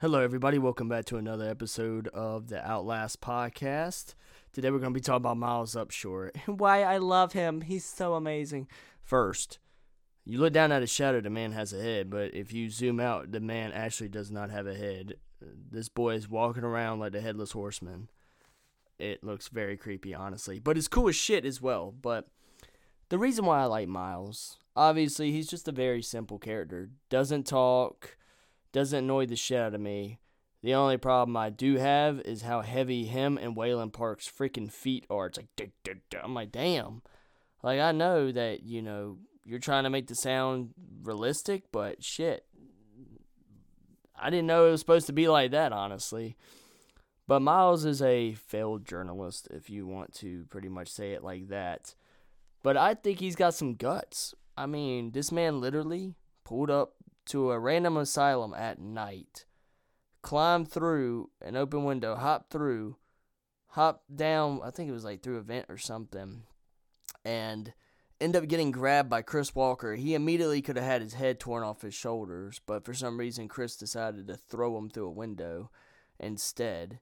Hello, everybody. Welcome back to another episode of the Outlast podcast. Today, we're going to be talking about Miles Upshur and why I love him. He's so amazing. First, you look down at his shadow, the man has a head, but if you zoom out, the man actually does not have a head. This boy is walking around like the headless horseman. It looks very creepy, honestly, but it's cool as shit as well. But the reason why I like Miles, obviously, he's just a very simple character. Doesn't talk doesn't annoy the shit out of me. The only problem I do have is how heavy him and Waylon Park's freaking feet are. It's like, duh, duh, duh. I'm like, damn. Like, I know that, you know, you're trying to make the sound realistic, but shit. I didn't know it was supposed to be like that, honestly. But Miles is a failed journalist, if you want to pretty much say it like that. But I think he's got some guts. I mean, this man literally pulled up to a random asylum at night, climb through an open window, hop through, hop down, I think it was like through a vent or something, and end up getting grabbed by Chris Walker. He immediately could have had his head torn off his shoulders, but for some reason Chris decided to throw him through a window instead.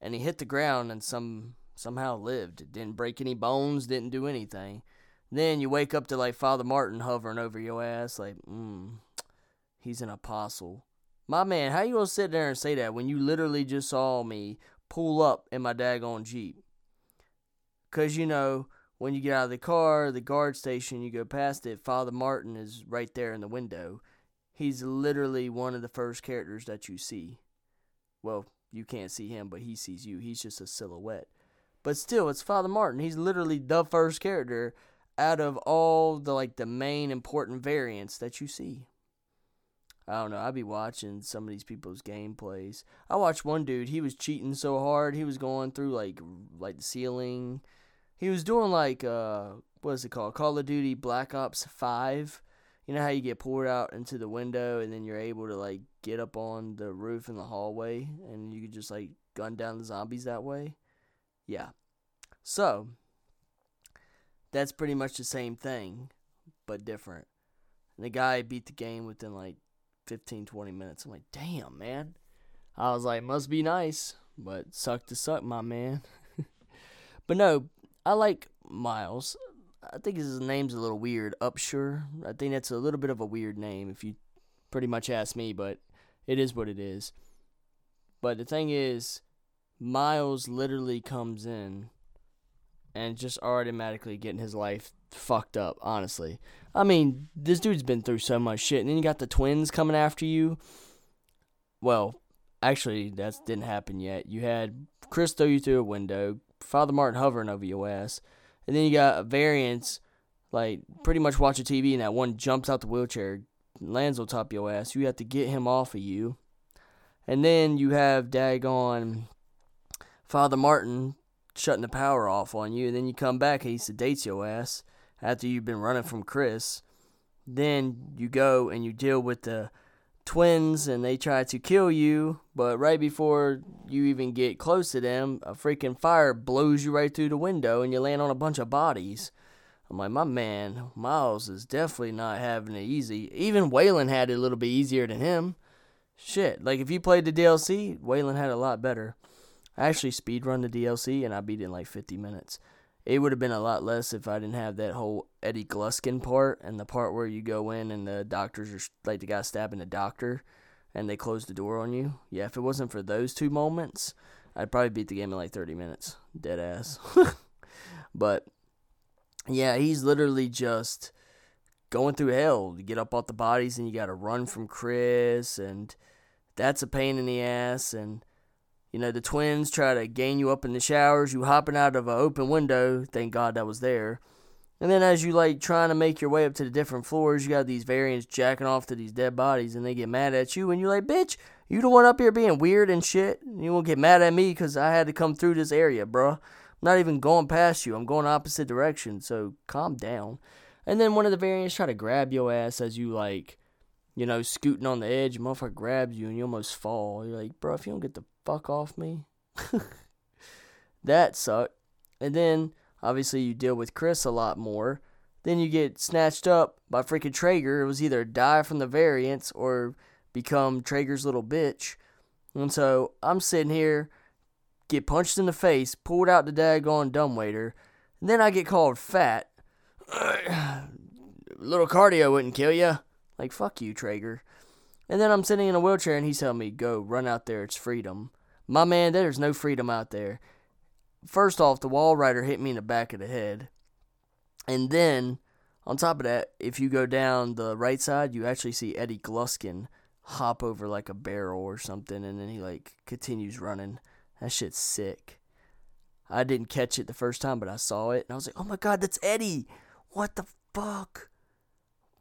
And he hit the ground and some somehow lived. Didn't break any bones, didn't do anything. Then you wake up to like Father Martin hovering over your ass, like, mm, he's an apostle. My man, how you gonna sit there and say that when you literally just saw me pull up in my daggone Jeep? Cause you know, when you get out of the car, the guard station, you go past it, Father Martin is right there in the window. He's literally one of the first characters that you see. Well, you can't see him, but he sees you. He's just a silhouette. But still, it's Father Martin. He's literally the first character out of all the like the main important variants that you see. I don't know. I'd be watching some of these people's gameplays. I watched one dude. He was cheating so hard. He was going through like like the ceiling. He was doing like uh what is it called? Call of Duty Black Ops Five. You know how you get poured out into the window and then you're able to like get up on the roof in the hallway and you could just like gun down the zombies that way. Yeah. So that's pretty much the same thing, but different. And the guy beat the game within like 15, 20 minutes. I'm like, damn, man. I was like, must be nice, but suck to suck, my man. but no, I like Miles. I think his name's a little weird. Upshur. I think that's a little bit of a weird name if you pretty much ask me, but it is what it is. But the thing is, Miles literally comes in and just automatically getting his life fucked up, honestly. I mean, this dude's been through so much shit, and then you got the twins coming after you. Well, actually, that didn't happen yet. You had Chris throw you through a window, Father Martin hovering over your ass, and then you got a variance, like pretty much watching TV, and that one jumps out the wheelchair, lands on top of your ass. You have to get him off of you, and then you have daggone Father Martin shutting the power off on you, and then you come back and he sedates your ass after you've been running from Chris. Then you go and you deal with the twins and they try to kill you, but right before you even get close to them, a freaking fire blows you right through the window and you land on a bunch of bodies. I'm like, my man, Miles is definitely not having it easy. Even Waylon had it a little bit easier than him. Shit, like if you played the DLC, Waylon had it a lot better. I actually speedrun the DLC and I beat it in like 50 minutes. It would have been a lot less if I didn't have that whole Eddie Gluskin part and the part where you go in and the doctors are like the guy stabbing the doctor and they close the door on you. Yeah, if it wasn't for those two moments, I'd probably beat the game in like 30 minutes. Dead ass. but yeah, he's literally just going through hell to get up off the bodies and you got to run from Chris and that's a pain in the ass and you know, the twins try to gain you up in the showers, you hopping out of an open window, thank God that was there. And then as you like trying to make your way up to the different floors, you got these variants jacking off to these dead bodies and they get mad at you and you're like, bitch, you the one up here being weird and shit. You won't get mad at me because I had to come through this area, bruh. Not even going past you. I'm going opposite direction, so calm down. And then one of the variants try to grab your ass as you like, you know, scooting on the edge. Motherfucker grabs you and you almost fall. You're like, bro, if you don't get the fuck off me. that sucked. And then obviously you deal with Chris a lot more. Then you get snatched up by freaking Trager. It was either die from the variants or become Trager's little bitch. And so I'm sitting here, get punched in the face, pulled out the daggone dumbwaiter, and then I get called fat. Little cardio wouldn't kill you. Like, fuck you, Trager. And then I'm sitting in a wheelchair and he's telling me, go, run out there, it's freedom. My man, there's no freedom out there. First off, the Walrider hit me in the back of the head. And then, on top of that, if you go down the right side, you actually see Eddie Gluskin hop over like a barrel or something, and then he like continues running. That shit's sick. I didn't catch it the first time, but I saw it, and I was like, oh my god, that's Eddie! What the fuck?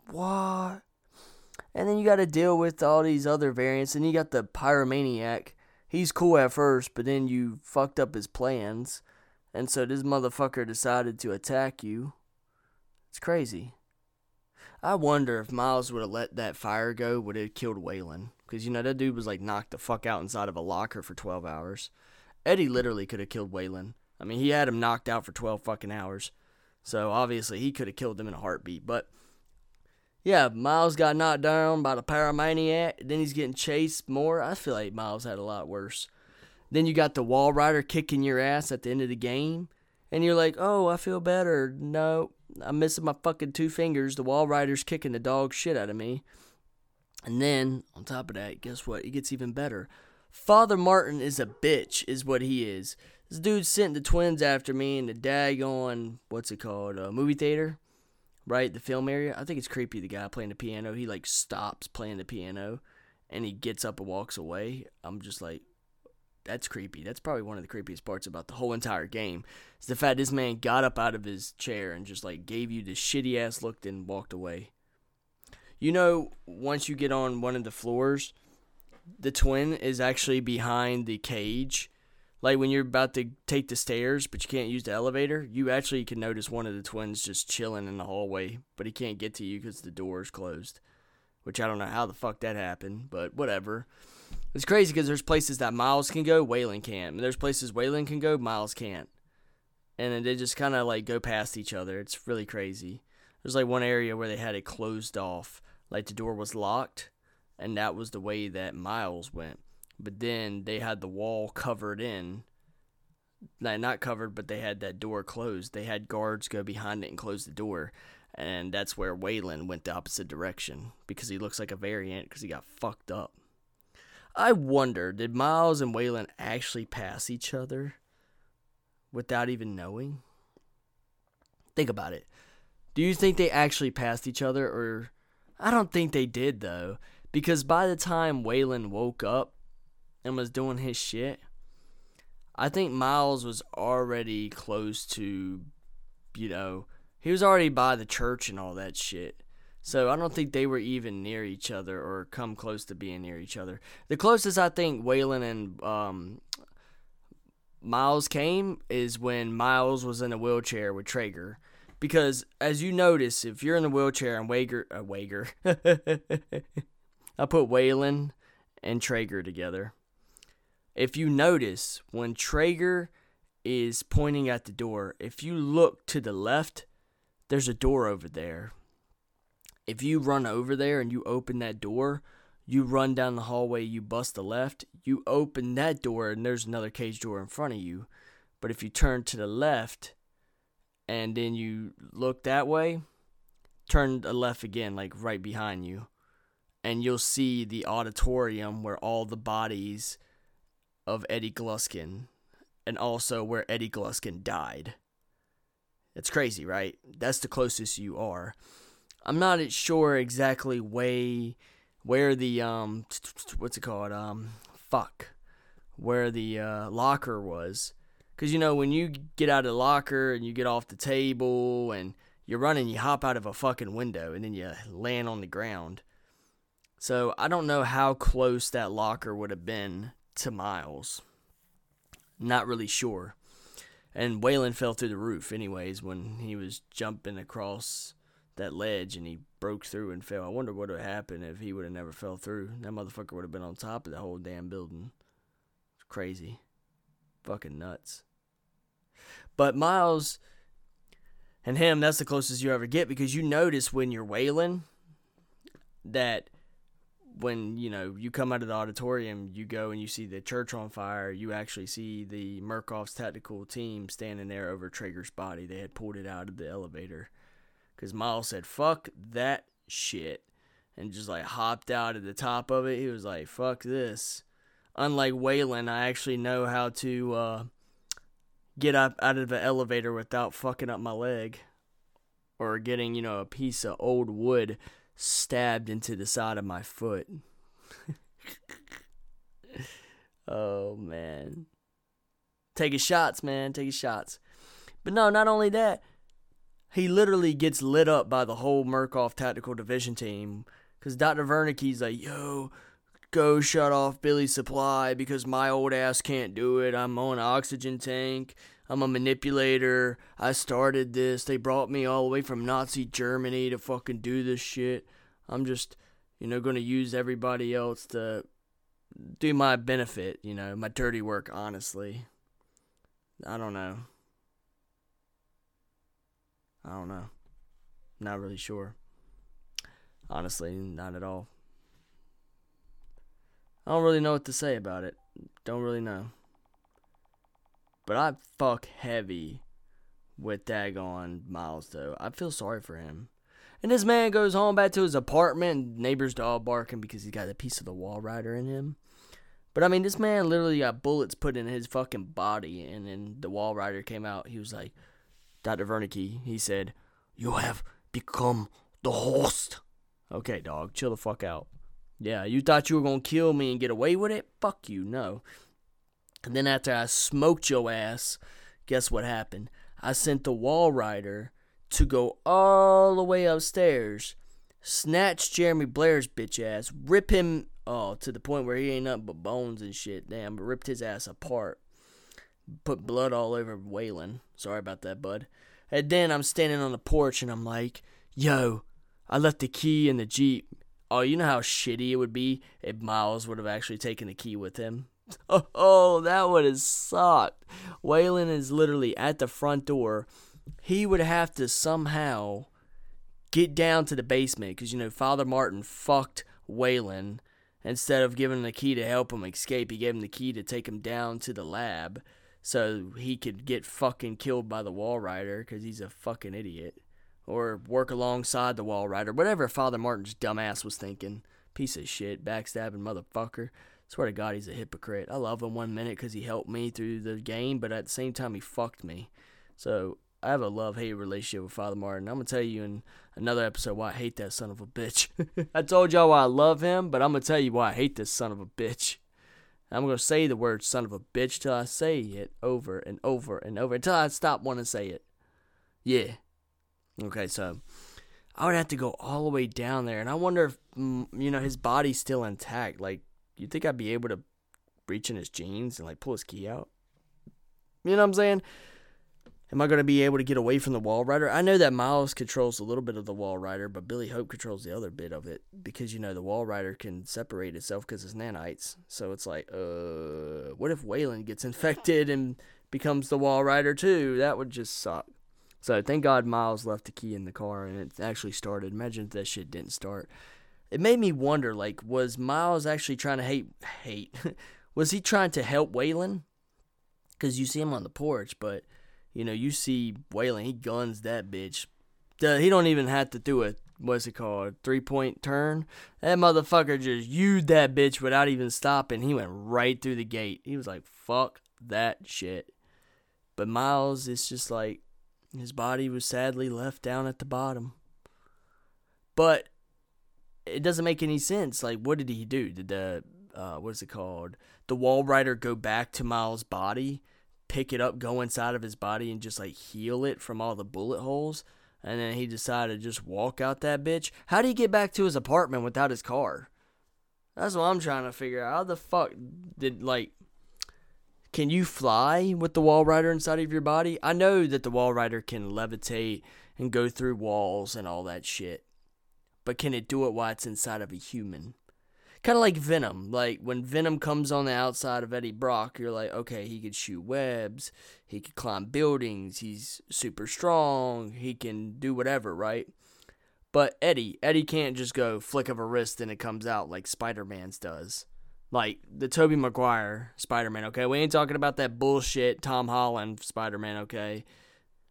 What? And then you got to deal with all these other variants, and you got the Pyromaniac. He's cool at first, but then you fucked up his plans, and so this motherfucker decided to attack you. It's crazy. I wonder if Miles would have let that fire go, would it have killed Waylon? Because, you know, that dude was like knocked the fuck out inside of a locker for 12 hours. Eddie literally could have killed Waylon. I mean, he had him knocked out for 12 fucking hours. So obviously he could have killed him in a heartbeat. But yeah, Miles got knocked down by the Pyromaniac. Then he's getting chased more. I feel like Miles had a lot worse. Then you got the Walrider kicking your ass at the end of the game. And you're like, oh, I feel better. No, I'm missing my fucking two fingers. The Walrider's kicking the dog shit out of me. And then, on top of that, guess what? It gets even better. Father Martin is a bitch, is what he is. This dude sent the twins after me in the daggone, what's it called, a movie theater, right? The film area. I think it's creepy. The guy playing the piano, he like stops playing the piano and he gets up and walks away. I'm just like, that's creepy. That's probably one of the creepiest parts about the whole entire game. Is the fact this man got up out of his chair and just like gave you this shitty ass look and walked away. You know, once you get on one of the floors, the twin is actually behind the cage. Like when you're about to take the stairs, but you can't use the elevator, you actually can notice one of the twins just chilling in the hallway, but he can't get to you because the door is closed. Which I don't know how the fuck that happened, but whatever. It's crazy because there's places that Miles can go, Waylon can't. And there's places Waylon can go, Miles can't. And then they just kind of like go past each other. It's really crazy. There's like one area where they had it closed off, like the door was locked, and that was the way that Miles went. But then they had the wall covered in. Not covered, but they had that door closed. They had guards go behind it and close the door. And that's where Waylon went the opposite direction because he looks like a variant because he got fucked up. I wonder, did Miles and Waylon actually pass each other without even knowing? Think about it. Do you think they actually passed each other, or I don't think they did though, because by the time Waylon woke up and was doing his shit, I think Miles was already close to, you know, he was already by the church and all that shit. So I don't think they were even near each other or come close to being near each other. The closest I think Waylon and um, Miles came is when Miles was in a wheelchair with Trager. Because as you notice, if you're in a wheelchair and Wager, uh, Wager, I put Waylon and Trager together. If you notice, when Trager is pointing at the door, if you look to the left, there's a door over there if you run over there and you open that door, you run down the hallway, you bust the left, you open that door, and there's another cage door in front of you. But if you turn to the left and then you look that way, turn the left again, like right behind you, and you'll see the auditorium where all the bodies of Eddie Gluskin and also where Eddie Gluskin died. It's crazy, right? That's the closest you are. I'm not sure exactly way where the um what's it called um fuck where the uh, locker was because you know when you get out of the locker and you get off the table and you're running you hop out of a fucking window and then you land on the ground so i don't know how close that locker would have been to miles not really sure and Waylon fell through the roof anyways when he was jumping across that ledge and he broke through and fell. I wonder what would have happened if he would have never fell through. That motherfucker would have been on top of the whole damn building. It's crazy. Fucking nuts. But Miles and him, that's the closest you ever get because you notice when you're Waylon that when you know you come out of the auditorium, you go and you see the church on fire. You actually see the Murkoff's tactical team standing there over Trager's body. They had pulled it out of the elevator because Miles said, "Fuck that shit," and just like hopped out at the top of it. He was like, "Fuck this." Unlike Waylon, I actually know how to uh, get up out of the elevator without fucking up my leg or getting, you know, a piece of old wood stabbed into the side of my foot. oh man. Take Taking shots, man, Take taking shots. But no, not only that, he literally gets lit up by the whole Murkoff tactical division team. Cause Dr. Wernicke's like, yo, go shut off Billy's supply because my old ass can't do it. I'm on an oxygen tank. I'm a manipulator. I started this. They brought me all the way from Nazi Germany to fucking do this shit. I'm just, you know, going to use everybody else to do my benefit, you know, my dirty work, honestly. I don't know. I don't know. Not really sure. Honestly, not at all. I don't really know what to say about it. Don't really know. But I fuck heavy with daggone Miles though. I feel sorry for him. And this man goes home back to his apartment neighbors dog barking because he's got a piece of the Walrider in him. But I mean this man literally got bullets put in his fucking body and then the Walrider came out. He was like Dr. Wernicke, he said, You have become the host. Okay, dog, chill the fuck out. Yeah, you thought you were gonna kill me and get away with it? Fuck you, no. And then after I smoked your ass, guess what happened? I sent the Walrider to go all the way upstairs, snatch Jeremy Blair's bitch ass, rip him oh to the point where he ain't nothing but bones and shit. Damn, ripped his ass apart. Put blood all over Waylon. Sorry about that, bud. And then I'm standing on the porch and I'm like, yo, I left the key in the Jeep. Oh, you know how shitty it would be if Miles would have actually taken the key with him? Oh, that would have sucked. Waylon is literally at the front door. He would have to somehow get down to the basement because, you know, Father Martin fucked Waylon. Instead of giving him the key to help him escape, he gave him the key to take him down to the lab so he could get fucking killed by the Walrider because he's a fucking idiot. Or work alongside the Walrider, Whatever Father Martin's dumbass was thinking. Piece of shit, backstabbing motherfucker. Swear to God, he's a hypocrite. I love him one minute because he helped me through the game, but at the same time, he fucked me. So I have a love hate relationship with Father Martin. I'm gonna tell you in another episode why I hate that son of a bitch. I told y'all why I love him, but I'm gonna tell you why I hate this son of a bitch. I'm gonna say the word son of a bitch till I say it over and over and over until I stop wanting to say it. Yeah. Okay, so I would have to go all the way down there, and I wonder if mm, you know his body's still intact. Like you think I'd be able to reach in his jeans and like pull his key out? You know what I'm saying? Am I going to be able to get away from the Walrider? I know that Miles controls a little bit of the Walrider, but Billy Hope controls the other bit of it because you know the Walrider can separate itself because it's nanites. So it's like, uh, what if Waylon gets infected and becomes the Walrider too? That would just suck. So thank God Miles left the key in the car and it actually started. Imagine if that shit didn't start it made me wonder like was miles actually trying to hate hate was he trying to help waylon? Because you see him on the porch but you know you see waylon he guns that bitch. He don't even have to do a what's it called three point turn? That motherfucker just used that bitch without even stopping. He went right through the gate. He was like fuck that shit. But miles it's just like his body was sadly left down at the bottom. But it doesn't make any sense. Like, what did he do? Did the uh, what is it called? The Walrider go back to Miles' body, pick it up, go inside of his body, and just like heal it from all the bullet holes. And then he decided to just walk out that bitch. How did he get back to his apartment without his car? That's what I'm trying to figure out. How the fuck did like? Can you fly with the Walrider inside of your body? I know that the Walrider can levitate and go through walls and all that shit but can it do it while it's inside of a human? Kind of like Venom. Like when Venom comes on the outside of Eddie Brock, you're like, okay, he could shoot webs, he could climb buildings, he's super strong, he can do whatever, right? But Eddie, Eddie can't just go flick of a wrist and it comes out like Spider Man's does. Like the Tobey Maguire Spider Man, okay? We ain't talking about that bullshit Tom Holland Spider Man, okay?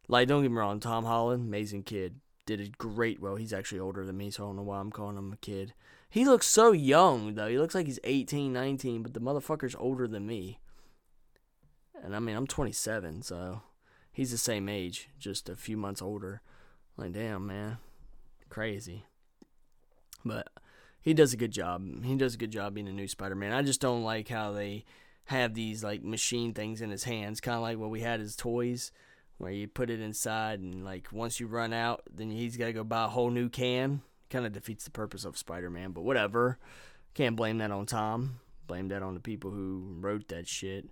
Like, don't get me wrong, Tom Holland, amazing kid. Did it great. Well, he's actually older than me, so I don't know why I'm calling him a kid. He looks so young, though. He looks like he's 18, 19, but the motherfucker's older than me. And I mean, I'm 27, so he's the same age, just a few months older. Like, damn, man. Crazy. But he does a good job. He does a good job being a new Spider Man. I just don't like how they have these, like, machine things in his hands, kind of like what we had as toys where you put it inside and like once you run out, then he's got to go buy a whole new can. Kind of defeats the purpose of Spider-Man, but whatever. Can't blame that on Tom. Blame that on the people who wrote that shit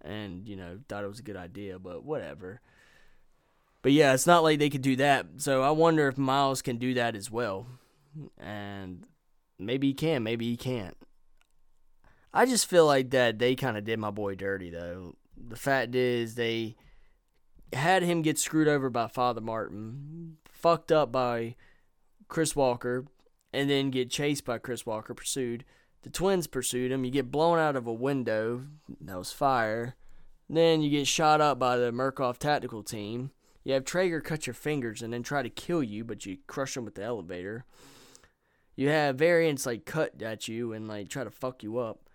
and, you know, thought it was a good idea, but whatever. But yeah, it's not like they could do that. So I wonder if Miles can do that as well. And maybe he can, maybe he can't. I just feel like that they kind of did my boy dirty though. The fact is they had him get screwed over by Father Martin, fucked up by Chris Walker, and then get chased by Chris Walker, pursued. The twins pursued him. You get blown out of a window. That was fire. Then you get shot up by the Murkoff tactical team. You have Trager cut your fingers and then try to kill you, but you crush him with the elevator. You have variants like cut at you and like try to fuck you up.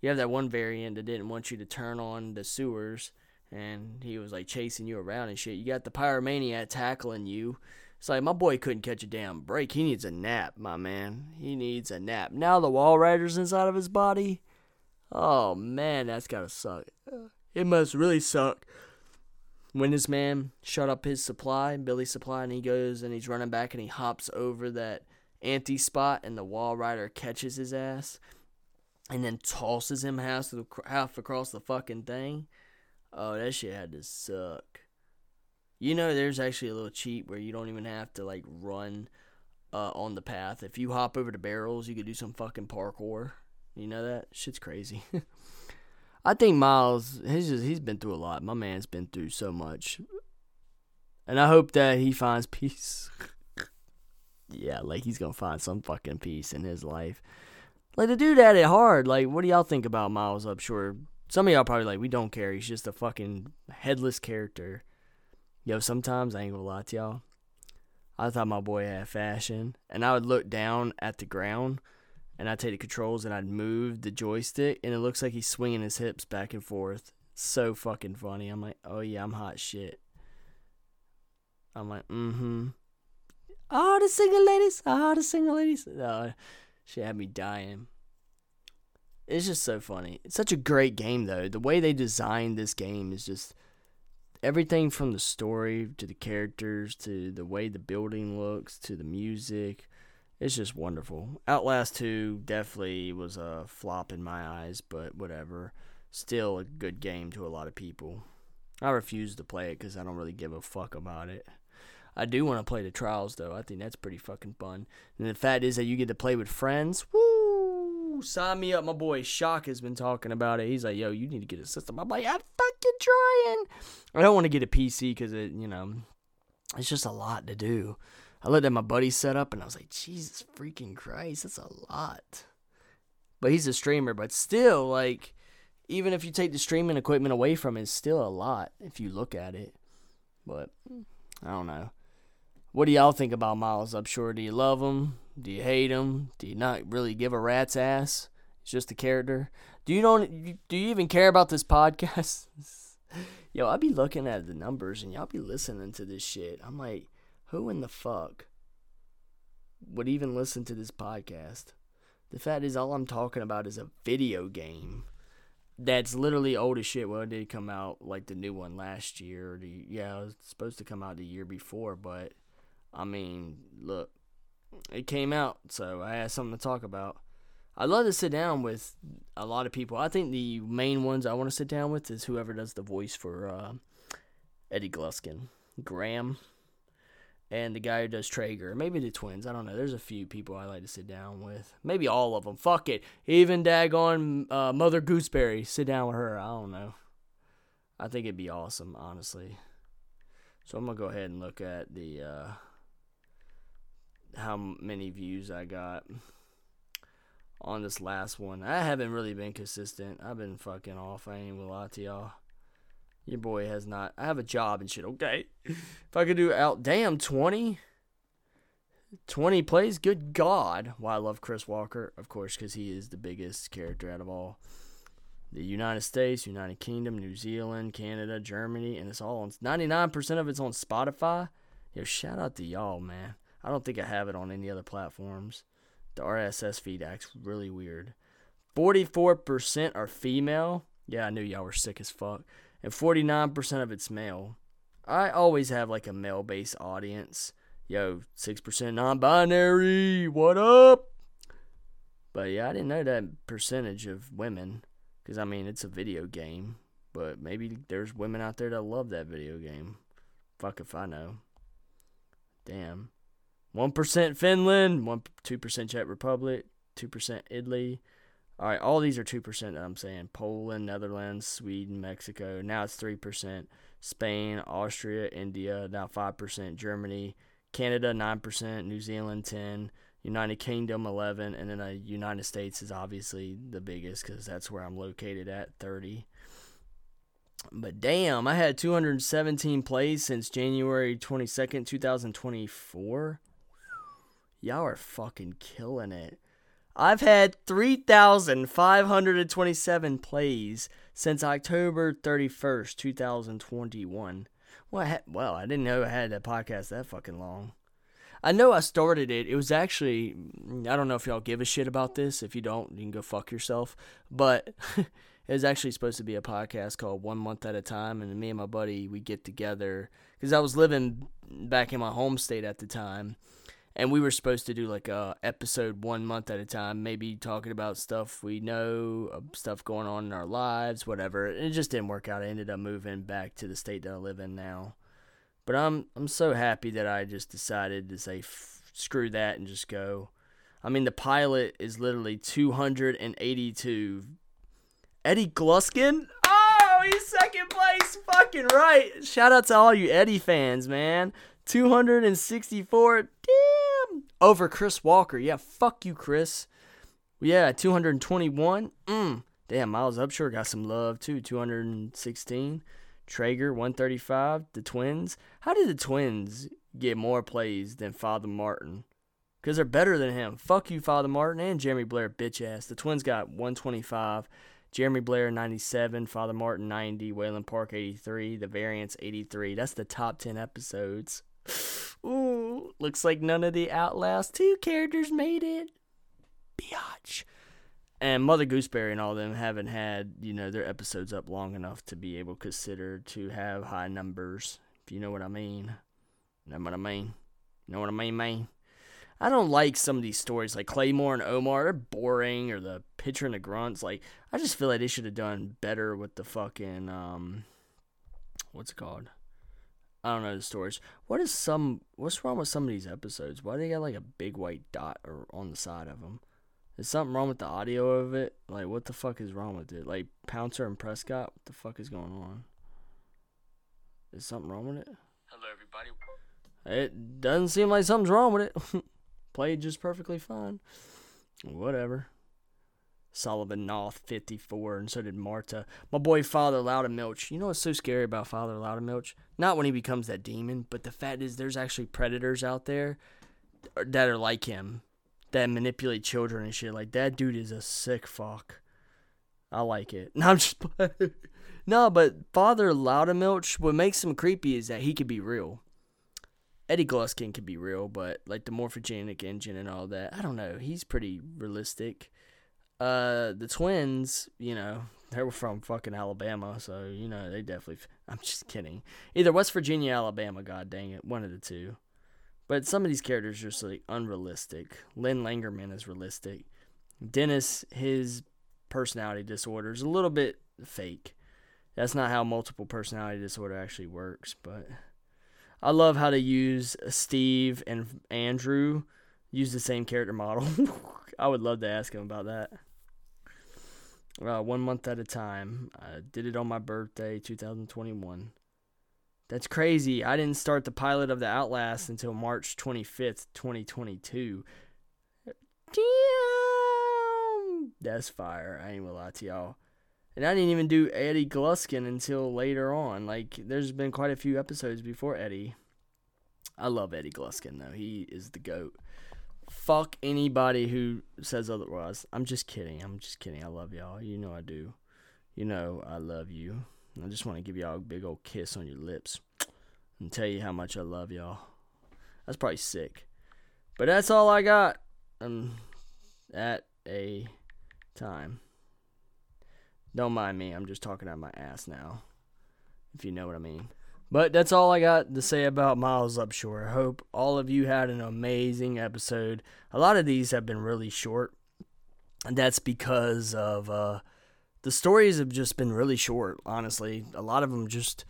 You have that one variant that didn't want you to turn on the sewers and he was like chasing you around and shit. You got the pyromaniac tackling you. It's like my boy couldn't catch a damn break. He needs a nap, my man. He needs a nap. Now the Walrider's inside of his body. Oh man, that's gotta suck. It must really suck. When this man shut up his supply, Billy's supply, and he goes and he's running back and he hops over that anti spot and the Walrider catches his ass and then tosses him half, half across the fucking thing. Oh, that shit had to suck. You know, there's actually a little cheat where you don't even have to like run uh, on the path. If you hop over the barrels, you could do some fucking parkour. You know that shit's crazy. I think Miles, he's just, he's been through a lot. My man's been through so much, and I hope that he finds peace. yeah, like he's gonna find some fucking peace in his life. Like the dude had it hard. Like, what do y'all think about Miles Upshur some of y'all probably like, we don't care. He's just a fucking headless character. Yo, sometimes I ain't gonna lie to y'all. I thought my boy had fashion, and I would look down at the ground, and I'd take the controls and I'd move the joystick, and it looks like he's swinging his hips back and forth. So fucking funny. I'm like, oh yeah, I'm hot shit. I'm like, mm-hmm. Oh, the single ladies. Oh, the single ladies. Oh, she had me dying. It's just so funny. It's such a great game though. The way they designed this game is just everything from the story to the characters to the way the building looks to the music. It's just wonderful. Outlast 2 definitely was a flop in my eyes, but whatever. Still a good game to a lot of people. I refuse to play it because I don't really give a fuck about it. I do want to play the trials though. I think that's pretty fucking fun. And the fact is that you get to play with friends. Woo! Sign me up. My boy Shock has been talking about it. He's like, yo, you need to get a system. I'm like, I'm fucking trying. I don't want to get a PC because it, you know, it's just a lot to do. I looked at my buddy set up and I was like, Jesus freaking Christ, that's a lot. But he's a streamer, but still, like, even if you take the streaming equipment away from it, it's still a lot if you look at it. But I don't know. What do y'all think about Miles Upshur? Do you love him? Do you hate him? Do you not really give a rat's ass? He's just a character. Do you don't? Do you even care about this podcast? Yo, I be looking at the numbers and y'all be listening to this shit. I'm like, who in the fuck would even listen to this podcast? The fact is, all I'm talking about is a video game that's literally old as shit. Well, it did come out like the new one last year. The, yeah, it was supposed to come out the year before, but I mean, look, it came out, so I had something to talk about. I'd love to sit down with a lot of people. I think the main ones I want to sit down with is whoever does the voice for uh, Eddie Gluskin, Graham, and the guy who does Trager. Maybe the twins. I don't know. There's a few people I like to sit down with. Maybe all of them. Fuck it. Even daggone uh, Mother Gooseberry. Sit down with her. I don't know. I think it'd be awesome, honestly. So I'm gonna go ahead and look at the. Uh, how many views I got on this last one. I haven't really been consistent. I've been fucking off. I ain't gonna lie to y'all. Your boy has not. I have a job and shit, okay? if I could do out, damn, 20? 20 plays? Good God. Why I love Chris Walker, of course, because he is the biggest character out of all. The United States, United Kingdom, New Zealand, Canada, Germany, and it's all on 99% of it's on Spotify. Yo, shout out to y'all, man. I don't think I have it on any other platforms. The RSS feed acts really weird. 44% are female. Yeah, I knew y'all were sick as fuck. And 49% of it's male. I always have like a male based audience. Yo, 6% non binary. What up? But yeah, I didn't know that percentage of women. Because, I mean, it's a video game. But maybe there's women out there that love that video game. Fuck if I know. Damn. 1% Finland, 1 2% Czech Republic, 2% Italy. All right, all these are 2% that I'm saying. Poland, Netherlands, Sweden, Mexico. Now it's 3%. Spain, Austria, India, now 5%. Germany, Canada 9%, New Zealand 10, United Kingdom 11, and then the United States is obviously the biggest cuz that's where I'm located at 30. But damn, I had 217 plays since January 22nd, 2024. Y'all are fucking killing it. I've had 3,527 plays since October 31st, 2021. Well, I, had, well, I didn't know I had that podcast that fucking long. I know I started it. It was actually, I don't know if y'all give a shit about this. If you don't, you can go fuck yourself. But it was actually supposed to be a podcast called One Month at a Time. And me and my buddy, we get together because I was living back in my home state at the time and we were supposed to do like a episode one month at a time maybe talking about stuff we know uh, stuff going on in our lives whatever. And it just didn't work out. I ended up moving back to the state that i live in now. But i'm i'm so happy that i just decided to say screw that and just go. I mean the pilot is literally 282 eddie gluskin? Oh he's second place. Fucking right. Shout out to all you eddie fans man. 264 damn over Chris Walker. Yeah, fuck you, Chris. Yeah, 221. Mm. Damn, Miles Upshur got some love too. 216. Trager 135. The Twins. How did the Twins get more plays than Father Martin? Because they're better than him. Fuck you, Father Martin and Jeremy Blair, bitch ass. The Twins got 125. Jeremy Blair 97, Father Martin 90, Waylon Park 83, The Variants 83. That's the top 10 episodes. Ooh, looks like none of the Outlast 2 characters made it. Biatch. And Mother Gooseberry and all them haven't had, you know, their episodes up long enough to be able to consider to have high numbers. If you know what I mean. Know what I mean? Know what I mean, man? I don't like some of these stories like Claymore and Omar. They're boring, or the pitcher and the grunts. Like I just feel like they should have done better with the fucking um, what's it called? I don't know the stories. What is some? What's wrong with some of these episodes? Why do they got like a big white dot or on the side of them? Is something wrong with the audio of it? Like, what the fuck is wrong with it? Like Pouncer and Prescott, what the fuck is going on? Is something wrong with it? Hello, everybody. It doesn't seem like something's wrong with it. Played just perfectly fine. Whatever. Sullivan Knoth 54, and so did Marta. My boy Father Loudermilk. You know what's so scary about Father Loudermilk? Not when he becomes that demon, but the fact is there's actually predators out there that are like him, that manipulate children and shit. Like that dude is a sick fuck. I like it. No, I'm just No, but Father Loudermilk, what makes him creepy is that he could be real. Eddie Gluskin could be real, but like the morphogenic engine and all that, I don't know. He's pretty realistic. Uh, the twins, you know, they were from fucking Alabama, so you know they definitely. I'm just kidding. Either West Virginia, Alabama. God dang it, one of the two. But some of these characters are just like unrealistic. Lynn Langermann is realistic. Dennis, his personality disorder is a little bit fake. That's not how multiple personality disorder actually works. But I love how they use Steve and Andrew use the same character model. I would love to ask him about that uh, one month at a time. I did it on my birthday, 2021. That's crazy. I didn't start the pilot of the Outlast until March 25th, 2022. Damn! That's fire. I ain't gonna lie to y'all. And I didn't even do Eddie Gluskin until later on. Like, there's been quite a few episodes before Eddie. I love Eddie Gluskin, though. He is the GOAT. Fuck anybody who says otherwise. I'm just kidding. I'm just kidding. I love y'all. You know I do. You know I love you. I just want to give y'all a big old kiss on your lips and tell you how much I love y'all. That's probably sick. But that's all I got um, at a time. Don't mind me, I'm just talking out my ass now, if you know what I mean. But that's all I got to say about Miles Upshur. I hope all of you had an amazing episode. A lot of these have been really short, and that's because of uh, the stories have just been really short, honestly. A lot of them just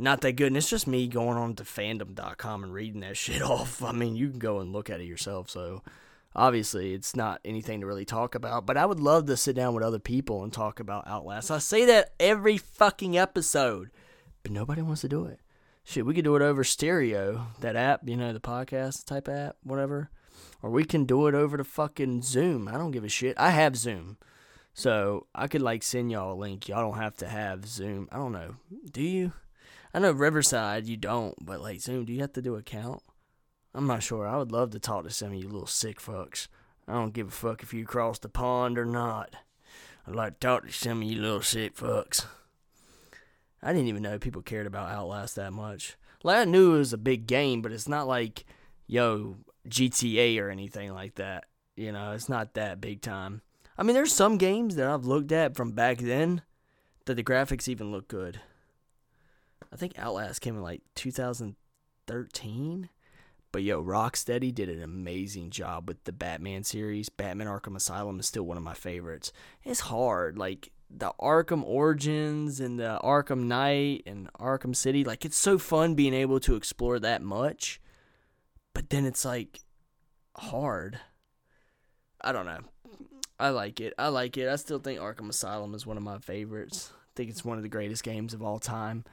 not that good. And it's just me going on to fandom.com and reading that shit off. I mean, you can go and look at it yourself. So obviously, it's not anything to really talk about. But I would love to sit down with other people and talk about Outlast. I say that every fucking episode, but nobody wants to do it. Shit, we could do it over stereo, that app, you know, the podcast type app, whatever. Or we can do it over the fucking Zoom. I don't give a shit. I have Zoom. So I could like send y'all a link. Y'all don't have to have Zoom. I don't know. Do you? I know Riverside you don't, but like Zoom, do you have to do a count? I'm not sure. I would love to talk to some of you little sick fucks. I don't give a fuck if you cross the pond or not. I'd like to talk to some of you little sick fucks. I didn't even know people cared about Outlast that much. Like I knew it was a big game, but it's not like yo GTA or anything like that. You know, it's not that big time. I mean, there's some games that I've looked at from back then that the graphics even look good. I think Outlast came in like 2013. But yo, Rocksteady did an amazing job with the Batman series. Batman Arkham Asylum is still one of my favorites. It's hard. Like the Arkham Origins and the Arkham Knight and Arkham City, like it's so fun being able to explore that much. But then it's like hard. I don't know. I like it. I like it. I still think Arkham Asylum is one of my favorites. I think it's one of the greatest games of all time.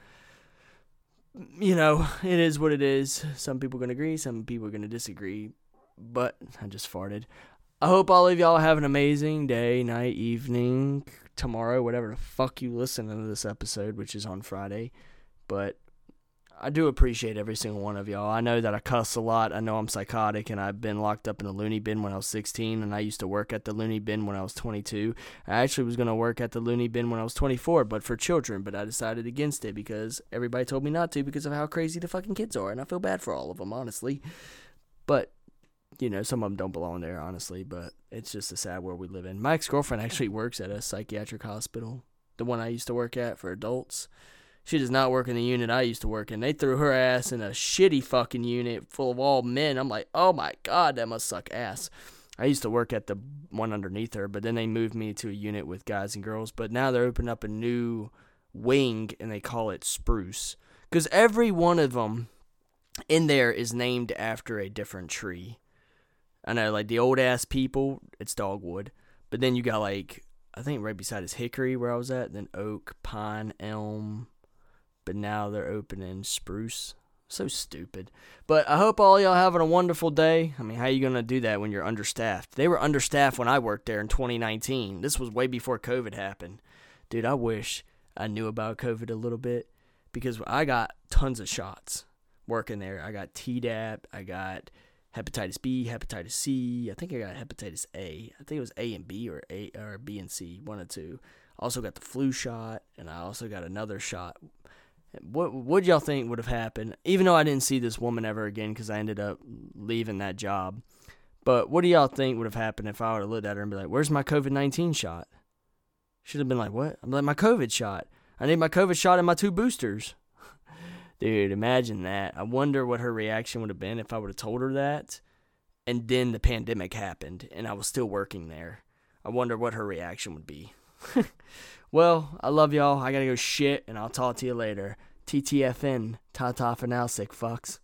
You know, it is what it is. Some people are going to agree, some people are going to disagree. But I just farted. I hope all of y'all have an amazing day, night, evening, tomorrow, whatever the fuck you listen to this episode, which is on Friday. But I do appreciate every single one of y'all. I know that I cuss a lot. I know I'm psychotic, and I've been locked up in the loony bin when I was 16, and I used to work at the loony bin when I was 22. I actually was going to work at the loony bin when I was 24, but for children, but I decided against it because everybody told me not to because of how crazy the fucking kids are, and I feel bad for all of them, honestly. But you know, some of them don't belong there, honestly, but it's just a sad world we live in. My ex girlfriend actually works at a psychiatric hospital, the one I used to work at for adults. She does not work in the unit I used to work in. They threw her ass in a shitty fucking unit full of all men. I'm like, oh my god, that must suck ass. I used to work at the one underneath her, but then they moved me to a unit with guys and girls. But now they're opening up a new wing and they call it Spruce. Because every one of them in there is named after a different tree. I know, like the old ass people, it's dogwood. But then you got like, I think right beside is hickory where I was at, then oak, pine, elm, but now they're opening Spruce. So stupid. But I hope all y'all having a wonderful day. I mean, how you gonna do that when you're understaffed? They were understaffed when I worked there in 2019. This was way before COVID happened. Dude, I wish I knew about COVID a little bit because I got tons of shots working there. I got Tdap, I got hepatitis B, hepatitis C. I think I got hepatitis A. I think it was A and B or A or B and C, one or two. Also got the flu shot, and I also got another shot what what y'all think would have happened? Even though I didn't see this woman ever again because I ended up leaving that job. But what do y'all think would have happened if I would have looked at her and be like, "Where's my COVID nineteen shot?" Should have been like, "What?" I'm like, "My COVID shot. I need my COVID shot and my two boosters." Dude, imagine that. I wonder what her reaction would have been if I would have told her that, and then the pandemic happened and I was still working there. I wonder what her reaction would be. Well, I love y'all. I gotta go shit, and I'll talk to you later. TTFN. Ta ta for now, sick fucks.